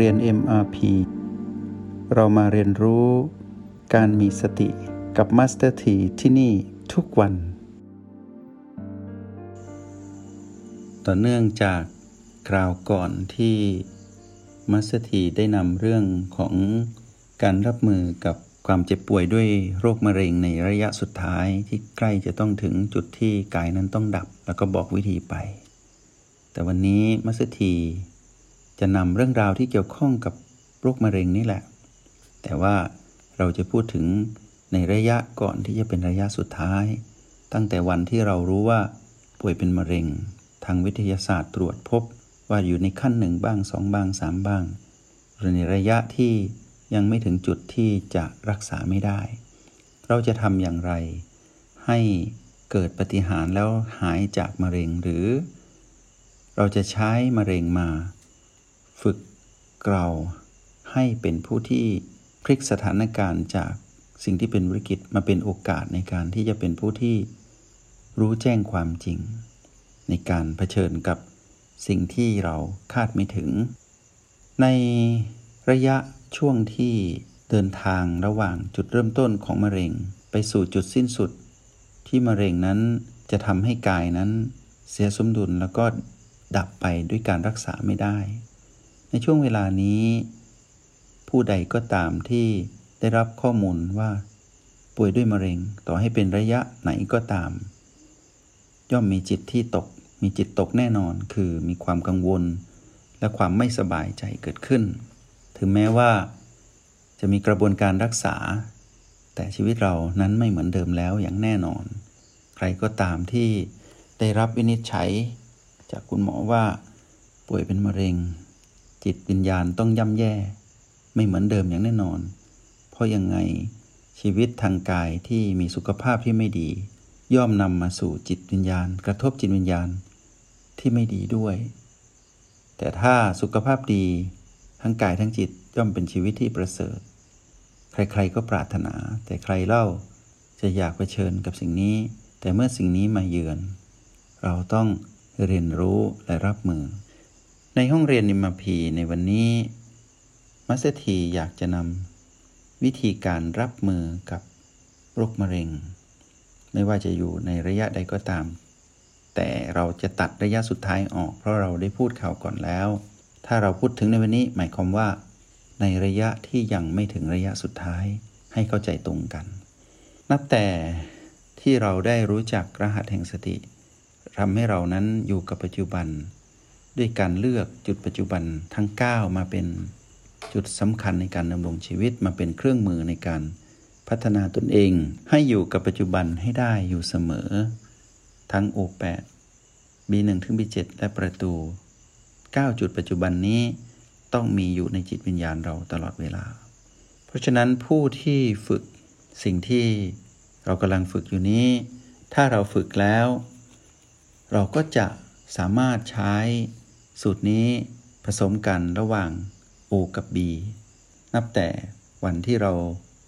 เรียน MRP เรามาเรียนรู้การมีสติกับ Master T ที่ที่นี่ทุกวัน ต่อเนื่องจากคราวก่อนที่ Master T ได้นำเรื่องของการรับมือกับความเจ็บป่วยด้วยโรคมะเร็งในระยะสุดท้ายที่ใกล้จะต้องถึงจุดที่กายนั้นต้องดับ แล้วก็บอกวิธีไป แต่วันนี้มัสที จะนำเรื่องราวที่เกี่ยวข้องกับโรคมะเร็งนี่แหละ แต่ว่าเราจะพูดถึงในระยะก่อนที่จะเป็นระยะสุดท้าย ตั้งแต่วันที่เรารู้ว่าป่วยเป็นมะเร็ง ทางวิทยาศาสตร์ตรวจพบว่าอยู่ในขั้นหนึ่งบ้างสองบ้างสามบ้าง หรือในระยะที่ยังไม่ถึงจุดที่จะรักษาไม่ได้ เราจะทำอย่างไร ให้เกิดปฏิหารแล้วหายจากมะเร็งหรือ เราจะใช้มะเร็งมา ฝึกเราให้เป็นผู้ที่พลิกสถานการณ์จากสิ่งที่เป็นวิกฤตมาเป็นโอกาสในการที่จะเป็นผู้ที่รู้แจ้งความจริง ในการเผชิญกับสิ่งที่เราคาดไม่ถึง ในระยะช่วงที่เดินทางระหว่างจุดเริ่มต้นของมะเร็ง ไปสู่จุดสิ้นสุด ที่มะเร็งนั้นจะทำให้กายนั้นเสียสมดุลแล้วก็ดับไปด้วยการรักษาไม่ได้ ในช่วงเวลานี้ ผู้ใดก็ตามที่ได้รับข้อมูลว่า ป่วยด้วยมะเร็งต่อให้เป็นระยะไหนก็ตาม ย่อมมีจิตที่ตก มีจิตตกแน่นอน คือมีความกังวล และความไม่สบายใจเกิดขึ้น ถึงแม้ว่า จะมีกระบวนการรักษา แต่ชีวิตเรานั้นไม่เหมือนเดิมแล้วอย่างแน่นอน ใครก็ตามที่ได้รับวินิจฉัย จากคุณหมอว่าป่วยเป็นมะเร็ง จิตวิญญาณต้องย่ำแย่ ไม่เหมือนเดิมอย่างแน่นอน เพราะยังไงชีวิตทางกายที่มีสุขภาพที่ไม่ดี ย่อมนำมาสู่จิตวิญญาณ กระทบจิตวิญญาณที่ไม่ดีด้วย แต่ถ้าสุขภาพดีทั้งกายทั้งจิตย่อมเป็นชีวิตที่ประเสริฐ ใครๆก็ปรารถนา แต่ใครเล่าจะอยากเผชิญกับสิ่งนี้ แต่เมื่อสิ่งนี้มาเยือน เราต้องเรียนรู้และรับมือ ในห้องเรียนนิมพีในวันนี้ มัสถีอยากจะนำวิธีการรับมือกับโรคมะเร็ง ไม่ว่าจะอยู่ในระยะใดก็ตาม แต่เราจะตัดระยะสุดท้ายออก เพราะเราได้พูดข่าวก่อนแล้ว ถ้าเราพูดถึงในวันนี้หมายความว่า ในระยะที่ยังไม่ถึงระยะสุดท้ายให้เข้าใจตรงกัน นับแต่ที่เราได้รู้จักรหัสแห่งสติทำให้เรานั้นอยู่กับปัจจุบัน ด้วยการเลือกจุดปัจจุบันทั้ง 9 มาเป็นจุดสำคัญในการดำรงชีวิตมาเป็นเครื่องมือในการพัฒนาตนเอง ให้อยู่กับปัจจุบันให้ได้อยู่เสมอ ทั้ง O8 B1 ถึง B7 และประตู 9 จุดปัจจุบันนี้ต้องมีอยู่ในจิตวิญญาณเราตลอดเวลา เพราะฉะนั้นผู้ที่ฝึกสิ่งที่เรากำลังฝึกอยู่นี้ ถ้าเราฝึกแล้ว เราก็จะสามารถใช้ สูตรนี้ผสมกันระหว่าง O กับ B นับแต่วันที่เรา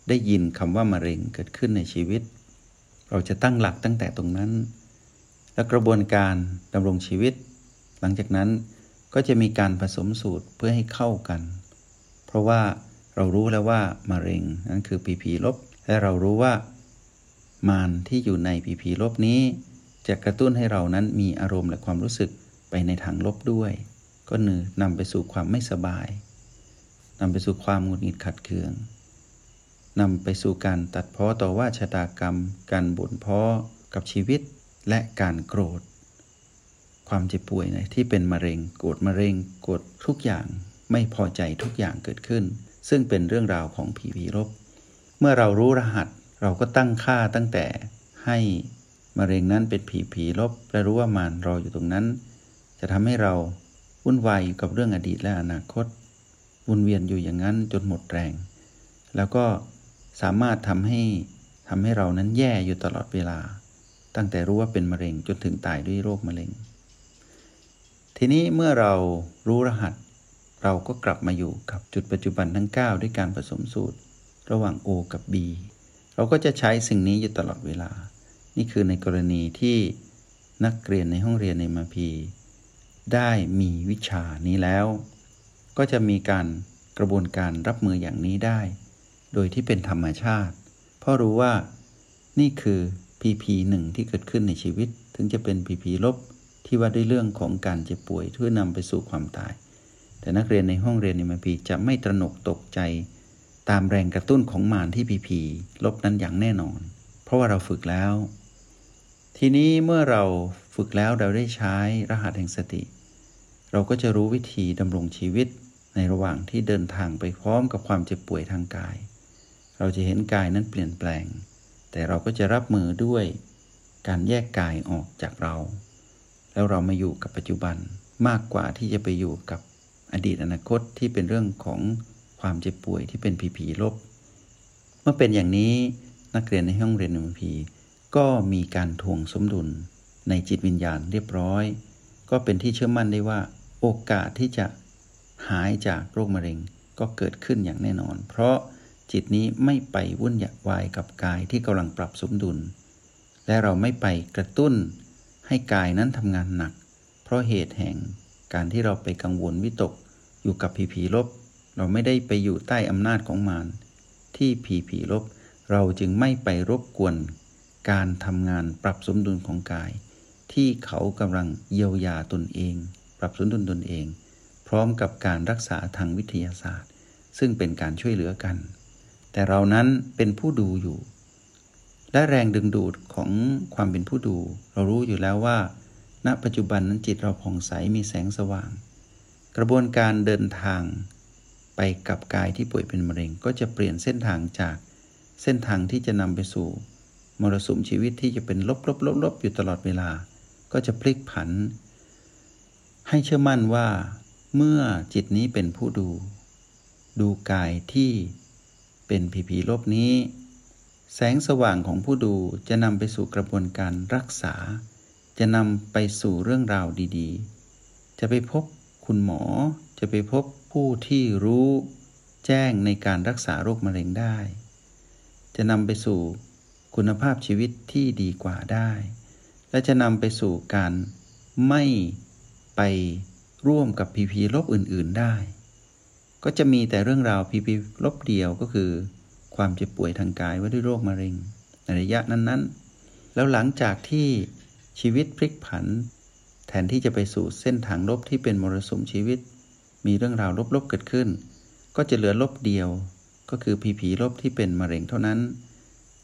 ได้ยินคำว่ามะเร็งเกิดขึ้นในชีวิต เราจะตั้งหลักตั้งแต่ตรงนั้น และกระบวนการดำรงชีวิต หลังจากนั้นก็จะมีการผสมสูตรเพื่อให้เข้ากัน เพราะว่าเรารู้แล้วว่ามะเร็งนั้นคือปีพีลบ และเรารู้ว่ามารที่อยู่ในปีพีลบนี้ จะกระตุ้นให้เรานั้นมีอารมณ์และความรู้สึก ไปในทางลบด้วย ก็หนึ่งนำไปสู่ความไม่สบายนำไปสู่ความหงุดหงิดขัดเคืองนำไปสู่การตัดพ้อต่อว่าชะตากรรม การบ่นพ้อกับชีวิตและการโกรธ ความเจ็บป่วยที่เป็นมะเร็ง โกรธมะเร็งโกรธทุกอย่างไม่พอใจทุกอย่างเกิดขึ้น ซึ่งเป็นเรื่องราวของผีผีลบเมื่อเรารู้รหัสเราก็ตั้งค่าตั้งแต่ให้มะเร็งนั้นเป็นผีผีลบและรู้ว่ามารรออยู่ตรงนั้น จะทำให้เราวุ่นวายอยู่กับเรื่องอดีตและอนาคต วนเวียนอยู่อย่างนั้นจนหมดแรง แล้วก็สามารถทำให้ทำให้เรานั้นแย่อยู่ตลอดเวลา ตั้งแต่รู้ว่าเป็นมะเร็งจนถึงตายด้วยโรคมะเร็ง ทีนี้เมื่อเรารู้รหัส เราก็กลับมาอยู่กับจุดปัจจุบันทั้ง 9 ด้วยการผสมสูตร ระหว่าง O กับ B เราก็จะใช้สิ่งนี้อยู่ตลอดเวลา นี่คือในกรณีที่นักเรียนในห้องเรียนในมาพี ได้มีวิชานี้แล้ว ก็จะมีการกระบวนการรับมืออย่างนี้ได้ โดยที่เป็นธรรมชาติ เพราะรู้ว่านี่คือ PP หนึ่งที่เกิดขึ้นในชีวิต ถึงจะเป็น PP ลบที่ว่าด้วยเรื่องของการเจ็บป่วยเพื่อนำไปสู่ความตาย แต่นักเรียนในห้องเรียนในมพีจะไม่ตระหนกตกใจ ตามแรงกระตุ้นของมารที่ PP ลบนั้นอย่างแน่นอน เพราะว่าเราฝึกแล้ว ทีนี้เมื่อเราฝึกแล้วเราได้ใช้รหัสแห่งสติ เราก็จะรู้วิธีดำรงชีวิตในระหว่างที่เดินทางไปพร้อมกับความเจ็บป่วยทางกาย เราจะเห็นกายนั้นเปลี่ยนแปลง แต่เราก็จะรับมือด้วยการแยกกายออกจากเรา แล้วเรามาอยู่กับปัจจุบันมากกว่าที่จะไปอยู่กับอดีตอนาคตที่เป็นเรื่องของความเจ็บป่วยที่เป็นผีผีลบ เมื่อเป็นอย่างนี้นักเรียนในห้องเรียนมพีก็มีการทวงสมดุลในจิตวิญญาณเรียบร้อย ก็เป็นที่เชื่อมั่นได้ว่าโอกาสที่จะหายจากโรคมะเร็งก็เกิดขึ้นอย่างแน่นอน เพราะจิตนี้ไม่ไปวุ่นวายกับกายที่กำลังปรับสมดุล และเราไม่ไปกระตุ้นให้กายนั้นทำงานหนัก เพราะเหตุแห่งการที่เราไปกังวลวิตกอยู่กับผีผีลบ เราไม่ได้ไปอยู่ใต้อำนาจของมารที่ผีผีลบ เราจึงไม่ไปรบกวน การทำงานปรับสมดุลของกาย ที่เขากำลังเยียวยาตนเอง ปรับสมดุลตนเอง พร้อมกับการรักษาทางวิทยาศาสตร์ ซึ่งเป็นการช่วยเหลือกัน แต่เรานั้นเป็นผู้ดูอยู่ และแรงดึงดูดของความเป็นผู้ดู เรารู้อยู่แล้วว่า ณปัจจุบันนั้นจิตเราผ่องใสมีแสงสว่าง กระบวนการเดินทางไปกับกายที่ป่วยเป็นมะเร็ง ก็จะเปลี่ยนเส้นทางจากเส้นทางที่จะนำไปสู่มรสุมชีวิตที่จะเป็นลบลบลบลบอยู่ตลอดเวลา ก็จะพลิกผัน ให้เชื่อมั่นว่า เมื่อจิตนี้เป็นผู้ดู ดูกายที่เป็นผีผีลบนี้ แสงสว่างของผู้ดูจะนำไปสู่กระบวนการรักษา จะนำไปสู่เรื่องราวดีๆ จะไปพบคุณหมอ จะไปพบผู้ที่รู้แจ้งในการรักษาโรคมะเร็งได้ จะนำไปสู่คุณภาพชีวิตที่ดีกว่าได้ และจะนำไปสู่การไม่ไปร่วมกับพีพีลบอื่น ๆ ได้ ก็จะมีแต่เรื่องราวพีพีลบเดียวก็คือ ความเจ็บป่วยทางกายว่าด้วยโรคมะเร็งในระยะนั้น ๆ แล้วหลังจากที่ชีวิตพลิกผัน แทนที่จะไปสู่เส้นทางลบที่เป็นมรสุมชีวิต มีเรื่องราวลบ ๆ เกิดขึ้น ก็จะเหลือลบเดียว ก็คือผีผีลบที่เป็นมะเร็งเท่านั้น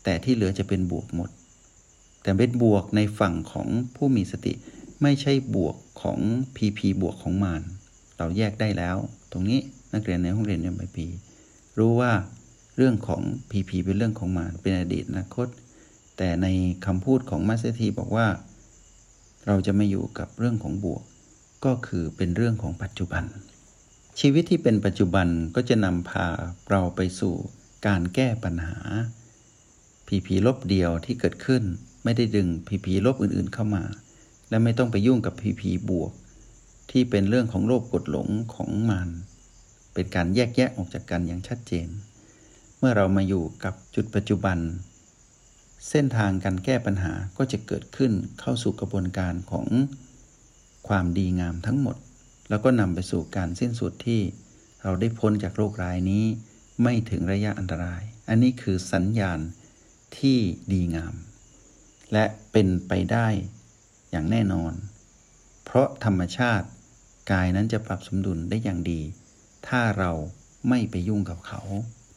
แต่ที่เหลือจะเป็นบวกหมด แต่เป็นบวกในฝั่งของผู้มีสติ ไม่ใช่บวกของ PP บวกของมารเราแยกได้แล้ว ตรงนี้นักเรียนในห้องเรียนเอ็มไปี รู้ว่าเรื่องของ PP เป็นเรื่องของมารเป็นอดีตอนาคต แต่ในคำพูดของมาสเตทีบอกว่า เราจะไม่อยู่กับเรื่องของบวก ก็คือเป็นเรื่องของปัจจุบัน ชีวิตที่เป็นปัจจุบันก็จะนำพาเราไปสู่การแก้ปัญหาผีผีลบเดียวที่เกิดขึ้น ไม่ได้ดึงผีผีลบอื่นๆเข้ามา และไม่ต้องไปยุ่งกับพีพีบวก ที่เป็นเรื่องของโลภกดหลงของมัน เป็นการแยกแยะออกจากกันอย่างชัดเจน เมื่อเรามาอยู่กับจุดปัจจุบัน เส้นทางการแก้ปัญหาก็จะเกิดขึ้นเข้าสู่กระบวนการของความดีงามทั้งหมด แล้วก็นำไปสู่การสิ้นสุดที่เราได้พ้นจากโรครายนี้ไม่ถึงระยะอันตราย อันนี้คือสัญญาณที่ดีงาม และเป็นไปได้อย่างแน่นอน เพราะธรรมชาติกายนั้นจะปรับสมดุลได้อย่างดี ถ้าเราไม่ไปยุ่งกับเขา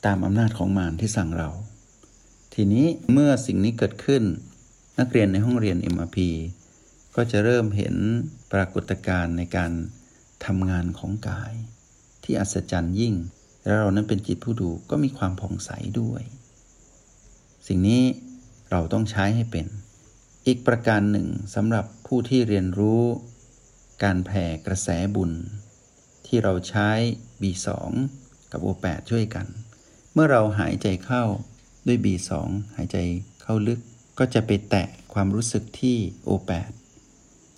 ตามอำนาจของมารที่สั่งเรา ทีนี้เมื่อสิ่งนี้เกิดขึ้น นักเรียนในห้องเรียน MRP ก็จะเริ่มเห็นปรากฏการณ์ในการทำงานของกาย ที่อัศจรรย์ยิ่ง และเรานั้นเป็นจิตผู้ดูก็มีความผ่องใสด้วย สิ่งนี้เราต้องใช้ให้เป็น อีกประการหนึ่งสำหรับผู้ที่เรียนรู้ การแผ่กระแสบุญ ที่เราใช้ B2 กับ O8 ช่วยกัน เมื่อเราหายใจเข้าด้วย B2 หายใจเข้าลึกก็จะไปแตะความรู้สึกที่ O8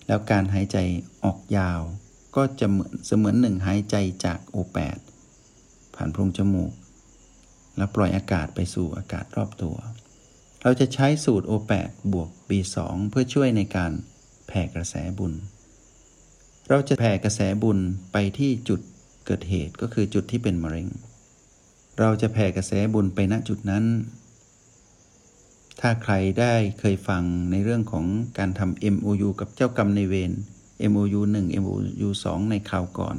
แล้วการหายใจออกยาว ก็จะเหมือนเสมือนหนึ่งหายใจจาก O8 ผ่านโพรงจมูก แล้วปล่อยอากาศไปสู่อากาศรอบตัว เราจะใช้สูตร O8 บวก B2 เพื่อช่วยในการแผ่กระแสบุญ เราจะแผ่กระแสบุญไปที่จุดเกิดเหตุก็คือจุดที่เป็นมะเร็ง เราจะแผ่กระแสบุญไปณจุดนั้น ถ้าใครได้เคยฟังในเรื่องของการทำ MOU กับเจ้ากรรมในเวร MOU 1 MOU 2 ในคราวก่อน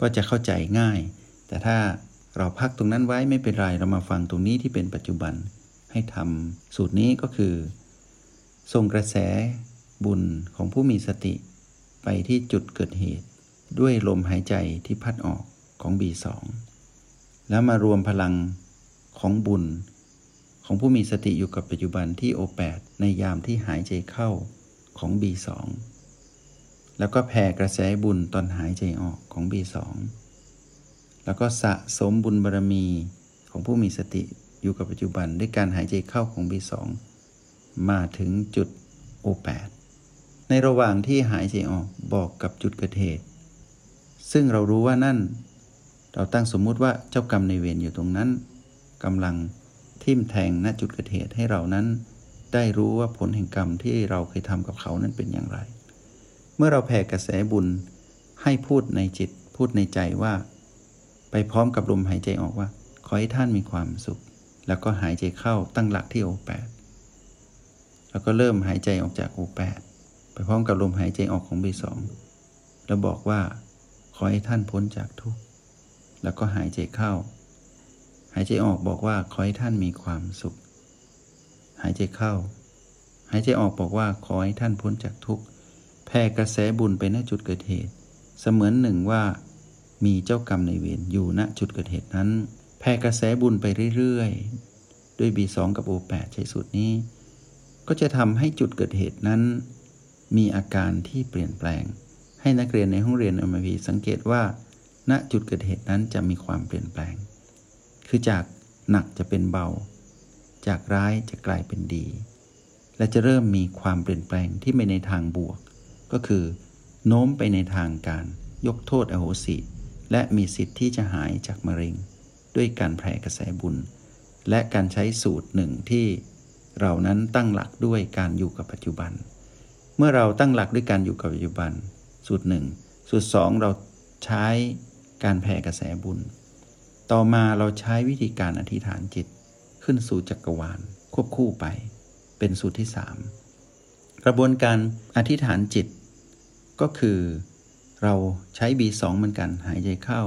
ก็จะเข้าใจง่าย แต่ถ้าเราพักตรงนั้นไว้ไม่เป็นไร เรามาฟังตรงนี้ที่เป็นปัจจุบัน ให้ทำสูตรนี้ก็คือ ส่งกระแสบุญของผู้มีสติ ไปที่จุดเกิดเหตุ ด้วยลมหายใจที่พัดออกของ B2 แล้วมารวมพลังของบุญ ของผู้มีสติอยู่กับปัจจุบันที่ O8 ในยามที่หายใจเข้าของ B2 แล้วก็แผ่กระแสบุญตอนหายใจออกของ B2 แล้วก็สะสมบุญบารรมีของผู้มีสติ อยู่กับปัจจุบันด้วยการหายใจเข้าของ B2 มาถึงจุด O8 ในระหว่างที่หายใจออกบอกกับจุดเกิดเหตุ ซึ่งเรารู้ว่านั่น เราตั้งสมมุติว่าเจ้ากรรมในเวรอยู่ตรงนั้นกำลังทิ่มแทงณจุดเกิดเหตุให้เรานั้น ได้รู้ว่าผลแห่งกรรมที่เราเคยทำกับเขานั้นเป็นอย่างไร เมื่อเราแผ่กระแสบุญให้พูดในจิตพูดในใจว่า ไปพร้อมกับลมหายใจออกว่า ขอให้ท่านมีความสุข แล้วก็หายใจเข้าตั้งหลักที่โอแปดแล้วก็เริ่มหายใจออกจากโอแปดไปพร้อมกับลมหายใจออกของ B2 แล้วบอกว่า ขอให้ท่านพ้นจากทุกข์แล้วก็หายใจเข้า หายใจออกบอกว่าขอให้ท่านมีความสุข หายใจเข้า หายใจออกบอกว่าขอให้ท่านพ้นจากทุกข์แผ่กระแสบุญไปณจุดเกิดเหตุ เสมือนหนึ่งว่ามีเจ้ากรรมในเวรอยู่ณจุดเกิดเหตุนั้น แผ่กระแสบุญไปเรื่อยๆ ด้วย B2 กับ O8 ใช้สูตรนี้ ก็จะทำให้จุดเกิดเหตุนั้น มีอาการที่เปลี่ยนแปลง ให้นักเรียนในห้องเรียนอมพีสังเกตว่า ณจุดเกิดเหตุนั้นจะมีความเปลี่ยนแปลง คือจากหนักจะเป็นเบา จากร้ายจะกลายเป็นดี และจะเริ่มมีความเปลี่ยนแปลงที่ไปในทางบวก ก็คือ โน้มไปในทางการยกโทษอโหสิและมีสิทธิ์ที่จะหายจากมะเร็ง ด้วยการแผ่กระแสบุญ และการใช้สูตรหนึ่งที่เรานั้นตั้งหลักด้วยการอยู่กับปัจจุบัน เมื่อเราตั้งหลักด้วยการอยู่กับปัจจุบัน สูตรหนึ่งสูตรสองเราใช้การแผ่กระแสบุญ ต่อมาเราใช้วิธีการอธิษฐานจิต ขึ้นสู่จักรวาล ควบคู่ไป เป็นสูตรที่สามกระบวนการอธิษฐานจิต ก็คือ เราใช้ B2 เหมือนกันหายใจเข้า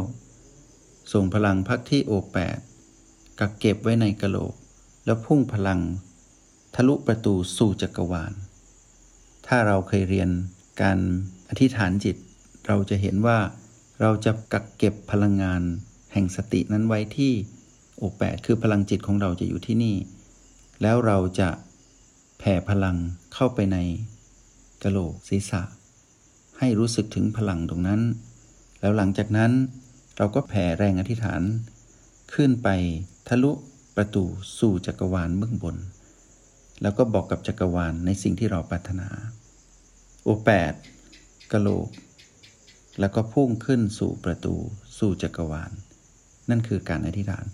ส่งพลังพักที่โอแปดกักเก็บไว้ในกะโหลก แล้วพุ่งพลัง ทะลุประตูสู่จักรวาล ถ้าเราเคยเรียนการอธิษฐานจิต เราจะเห็นว่าเราจะกักเก็บพลังงาน แห่งสตินั้นไว้ที่โอแปดคือพลังจิตของเราจะอยู่ที่นี่ แล้วเราจะแผ่พลังเข้าไปในกะโหลกศีรษะ ให้รู้สึกถึงพลังตรงนั้น แล้วหลังจากนั้น เราก็แผ่แรงอธิษฐาน ขึ้นไปทะลุประตูสู่จักรวาลเบื้องบน แล้วก็บอกกับจักรวาลในสิ่งที่เราปรารถนา โอแปดกะโหลก แล้วก็พุ่งขึ้นสู่ประตูสู่จักรวาล นั่นคือการอธิษฐาน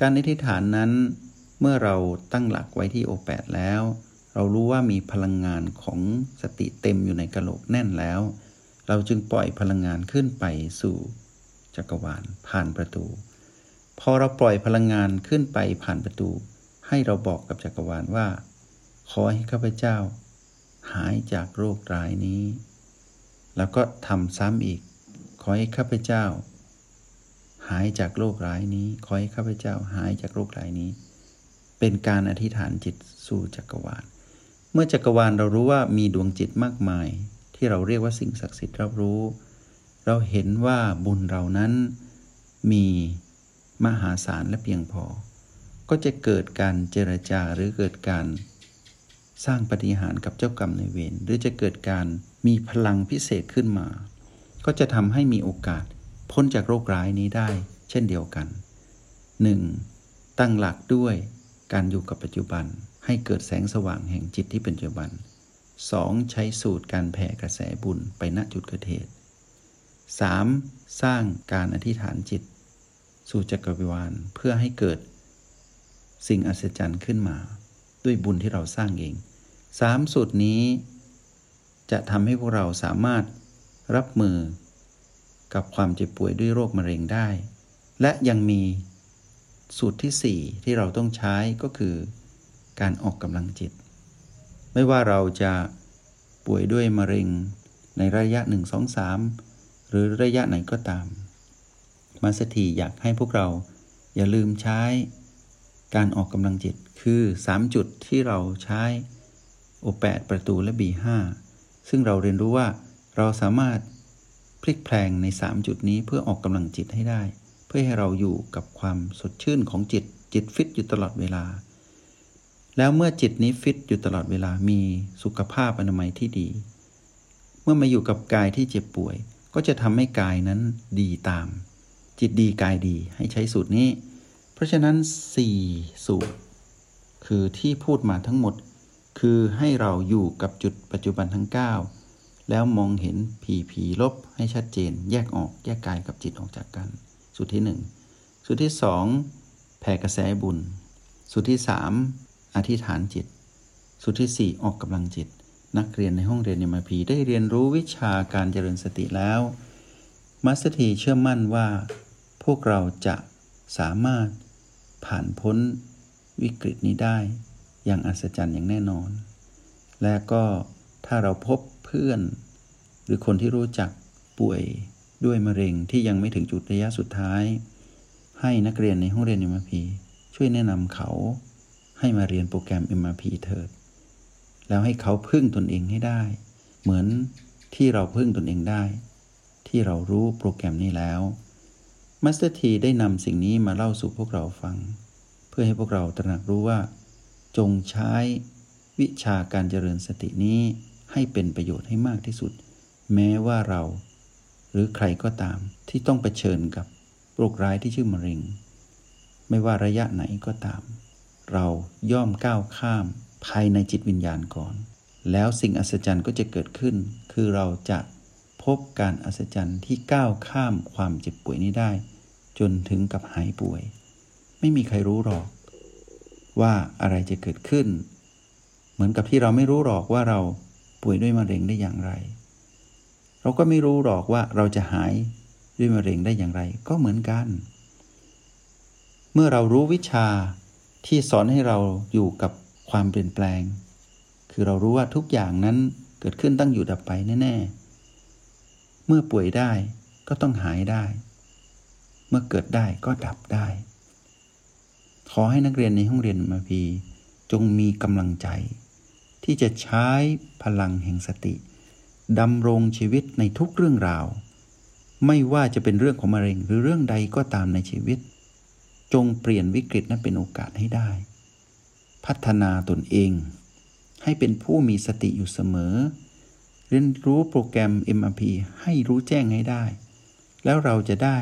การอธิษฐานนั้นเมื่อเราตั้งหลักไว้ที่โอแปดแล้ว เรารู้ว่ามีพลังงานของสติเต็มอยู่ในกะโหลกแน่นแล้ว เราจึงปล่อยพลังงานขึ้นไปสู่ จักรวาลผ่านประตู พอเราปล่อยพลังงานขึ้นไปผ่านประตู ให้เราบอกกับจักรวาลว่า ขอให้ข้าพเจ้า หายจากโรคร้ายนี้ แล้วก็ทำซ้ำอีก ขอให้ข้าพเจ้า หายจากโรคร้ายนี้ ขอให้ข้าพเจ้าหายจากโรคร้ายนี้ เป็นการอธิษฐานจิตสู่จักรวาล เมื่อจักรวาลเรารู้ว่ามีดวงจิตมากมาย ที่เราเรียกว่าสิ่งศักดิ์สิทธิ์รับรู้ เราเห็นว่าบุญเรานั้นมีมหาศาลและเพียงพอ ก็จะเกิดการเจรจาหรือเกิดการสร้างปฏิหารกับเจ้ากรรมในเวรหรือจะเกิดการมีพลังพิเศษขึ้นมา ก็จะทำให้มีโอกาสพ้นจากโรคร้ายนี้ได้ เช่นเดียวกัน 1. ตั้งหลักด้วยการอยู่กับปัจจุบันให้เกิดแสงสว่างแห่งจิตที่เป็นปัจจุบัน 2. ใช้สูตรการแผ่กระแสบุญไปณจุดเกิดเหตุ 3. สร้างการอธิษฐานจิต สู่จักรวิวาลเพื่อให้เกิด สิ่งอัศจรรย์ขึ้นมา ด้วยบุญที่เราสร้างเองสามสูตรนี้ จะทำให้พวกเราสามารถรับมือ กับความเจ็บป่วยด้วยโรคมะเร็งได้ และยังมีสูตรที่ 4 ที่เราต้องใช้ก็คือ การออกกำลังจิต ไม่ว่าเราจะป่วยด้วยมะเร็งในระยะ 1 2 3 หรือระยะไหนก็ตาม มาสถีอยากให้พวกเราอย่าลืมใช้การออกกำลังจิตคือ 3 จุดที่เราใช้โอ8ประตูและ B5 ซึ่งเราเรียนรู้ว่าเราสามารถพลิกแพลงใน 3 จุดนี้เพื่อออกกำลังจิตให้ได้ เพื่อให้เราอยู่กับความสดชื่นของจิตจิตฟิตอยู่ตลอดเวลา แล้วเมื่อจิตนี้ฟิตอยู่ตลอดเวลามีสุขภาพอนามัยที่ดี เมื่อมาอยู่กับกายที่เจ็บป่วย ก็จะทำให้กายนั้นดีตาม จิตดีกายดีให้ใช้สูตรนี้ เพราะฉะนั้น 4 สูตร คือที่พูดมาทั้งหมด คือให้เราอยู่กับจุดปัจจุบันทั้ง 9 แล้วมองเห็นผีผีลบให้ชัดเจน แยกออกแยกกายกับจิตออกจากกันสุดที่หนึ่งสุดที่สองแผ่กระแสบุญสุดที่สามอธิษฐานจิตสุดที่สี่ออกกำลังจิต นักเรียนในห้องเรียนยมาพีได้เรียนรู้วิชาการเจริญสติแล้วมัสถีเชื่อมั่นว่า พวกเราจะสามารถผ่านพ้นวิกฤตนี้ได้ อย่างอัศจรรย์อย่างแน่นอน และก็ถ้าเราพบเพื่อน หรือคนที่รู้จักป่วยด้วยมะเร็งที่ยังไม่ถึงจุดระยะสุดท้าย ให้นักเรียนในห้องเรียน MRP ช่วยแนะนำเขาให้มาเรียนโปรแกรม MRP เถิด แล้วให้เขาพึ่งตนเองให้ได้ เหมือนที่เราพึ่งตนเองได้ ที่เรารู้โปรแกรมนี้แล้วมาสเตอร์ทีได้นำสิ่งนี้มาเล่าสู่พวกเราฟัง เพื่อให้พวกเราตระหนักรู้ว่า จงใช้วิชาการเจริญสตินี้ให้เป็นประโยชน์ให้มากที่สุด แม้ว่าเรา หรือใครก็ตามที่ต้องเผชิญกับโรคร้ายที่ชื่อมะเร็ง ไม่ว่าระยะไหนก็ตาม เราย่อมก้าวข้าม ภายในจิตวิญญาณก่อน แล้วสิ่งอัศจรรย์ก็จะเกิดขึ้น คือเราจะพบการอัศจรรย์ที่ก้าวข้ามความเจ็บป่วยนี้ได้ จนถึงกับหายป่วย ไม่มีใครรู้หรอก ว่าอะไรจะเกิดขึ้น เหมือนกับที่เราไม่รู้หรอกว่าเราป่วยด้วยมะเร็งได้อย่างไร เราก็ไม่รู้หรอกว่าเราจะหายด้วยมะเร็งได้อย่างไร ก็เหมือนกัน เมื่อเรารู้วิชาที่สอนให้เราอยู่กับ ความเปลี่ยนแปลง คือเรารู้ว่าทุกอย่างนั้นเกิดขึ้นตั้งอยู่ดับไปแน่ ๆ เมื่อป่วยได้ก็ต้องหายได้ เมื่อเกิดได้ก็ดับได้ ขอให้นักเรียนในห้องเรียนมาพีจงมีกำลังใจ ที่จะใช้พลังแห่งสติดำรงชีวิตในทุกเรื่องราว ไม่ว่าจะเป็นเรื่องของมะเร็งหรือเรื่องใดก็ตามในชีวิต จงเปลี่ยนวิกฤตนั้นเป็นโอกาสให้ได้ พัฒนาตนเอง ให้เป็นผู้มีสติอยู่เสมอ เรียนรู้โปรแกรม MRP ให้รู้แจ้งให้ได้ แล้วเราจะได้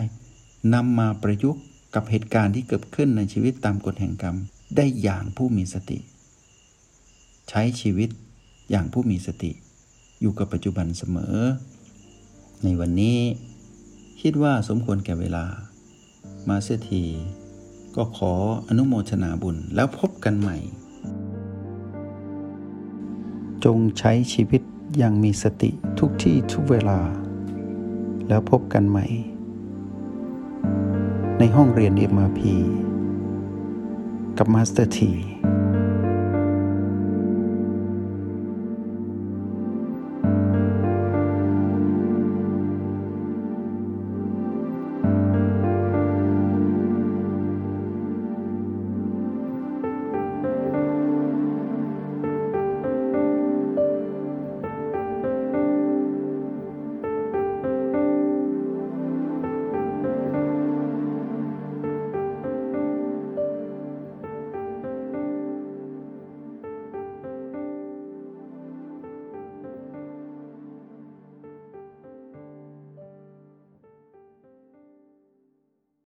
นำมาประยุกต์กับเหตุการณ์ที่เกิดขึ้นในชีวิตตามกฎแห่งกรรม ได้อย่างผู้มีสติ ใช้ชีวิตอย่างผู้มีสติ อยู่กับปัจจุบันเสมอ ในวันนี้ คิดว่าสมควรแก่เวลา มาเสียที ก็ขออนุโมทนาบุญแล้วพบกันใหม่ จงใช้ชีวิตอย่างมีสติทุกที่ทุกเวลา แล้วพบกันใหม่ ในห้องเรียน MRP กับมาสเตอร์ที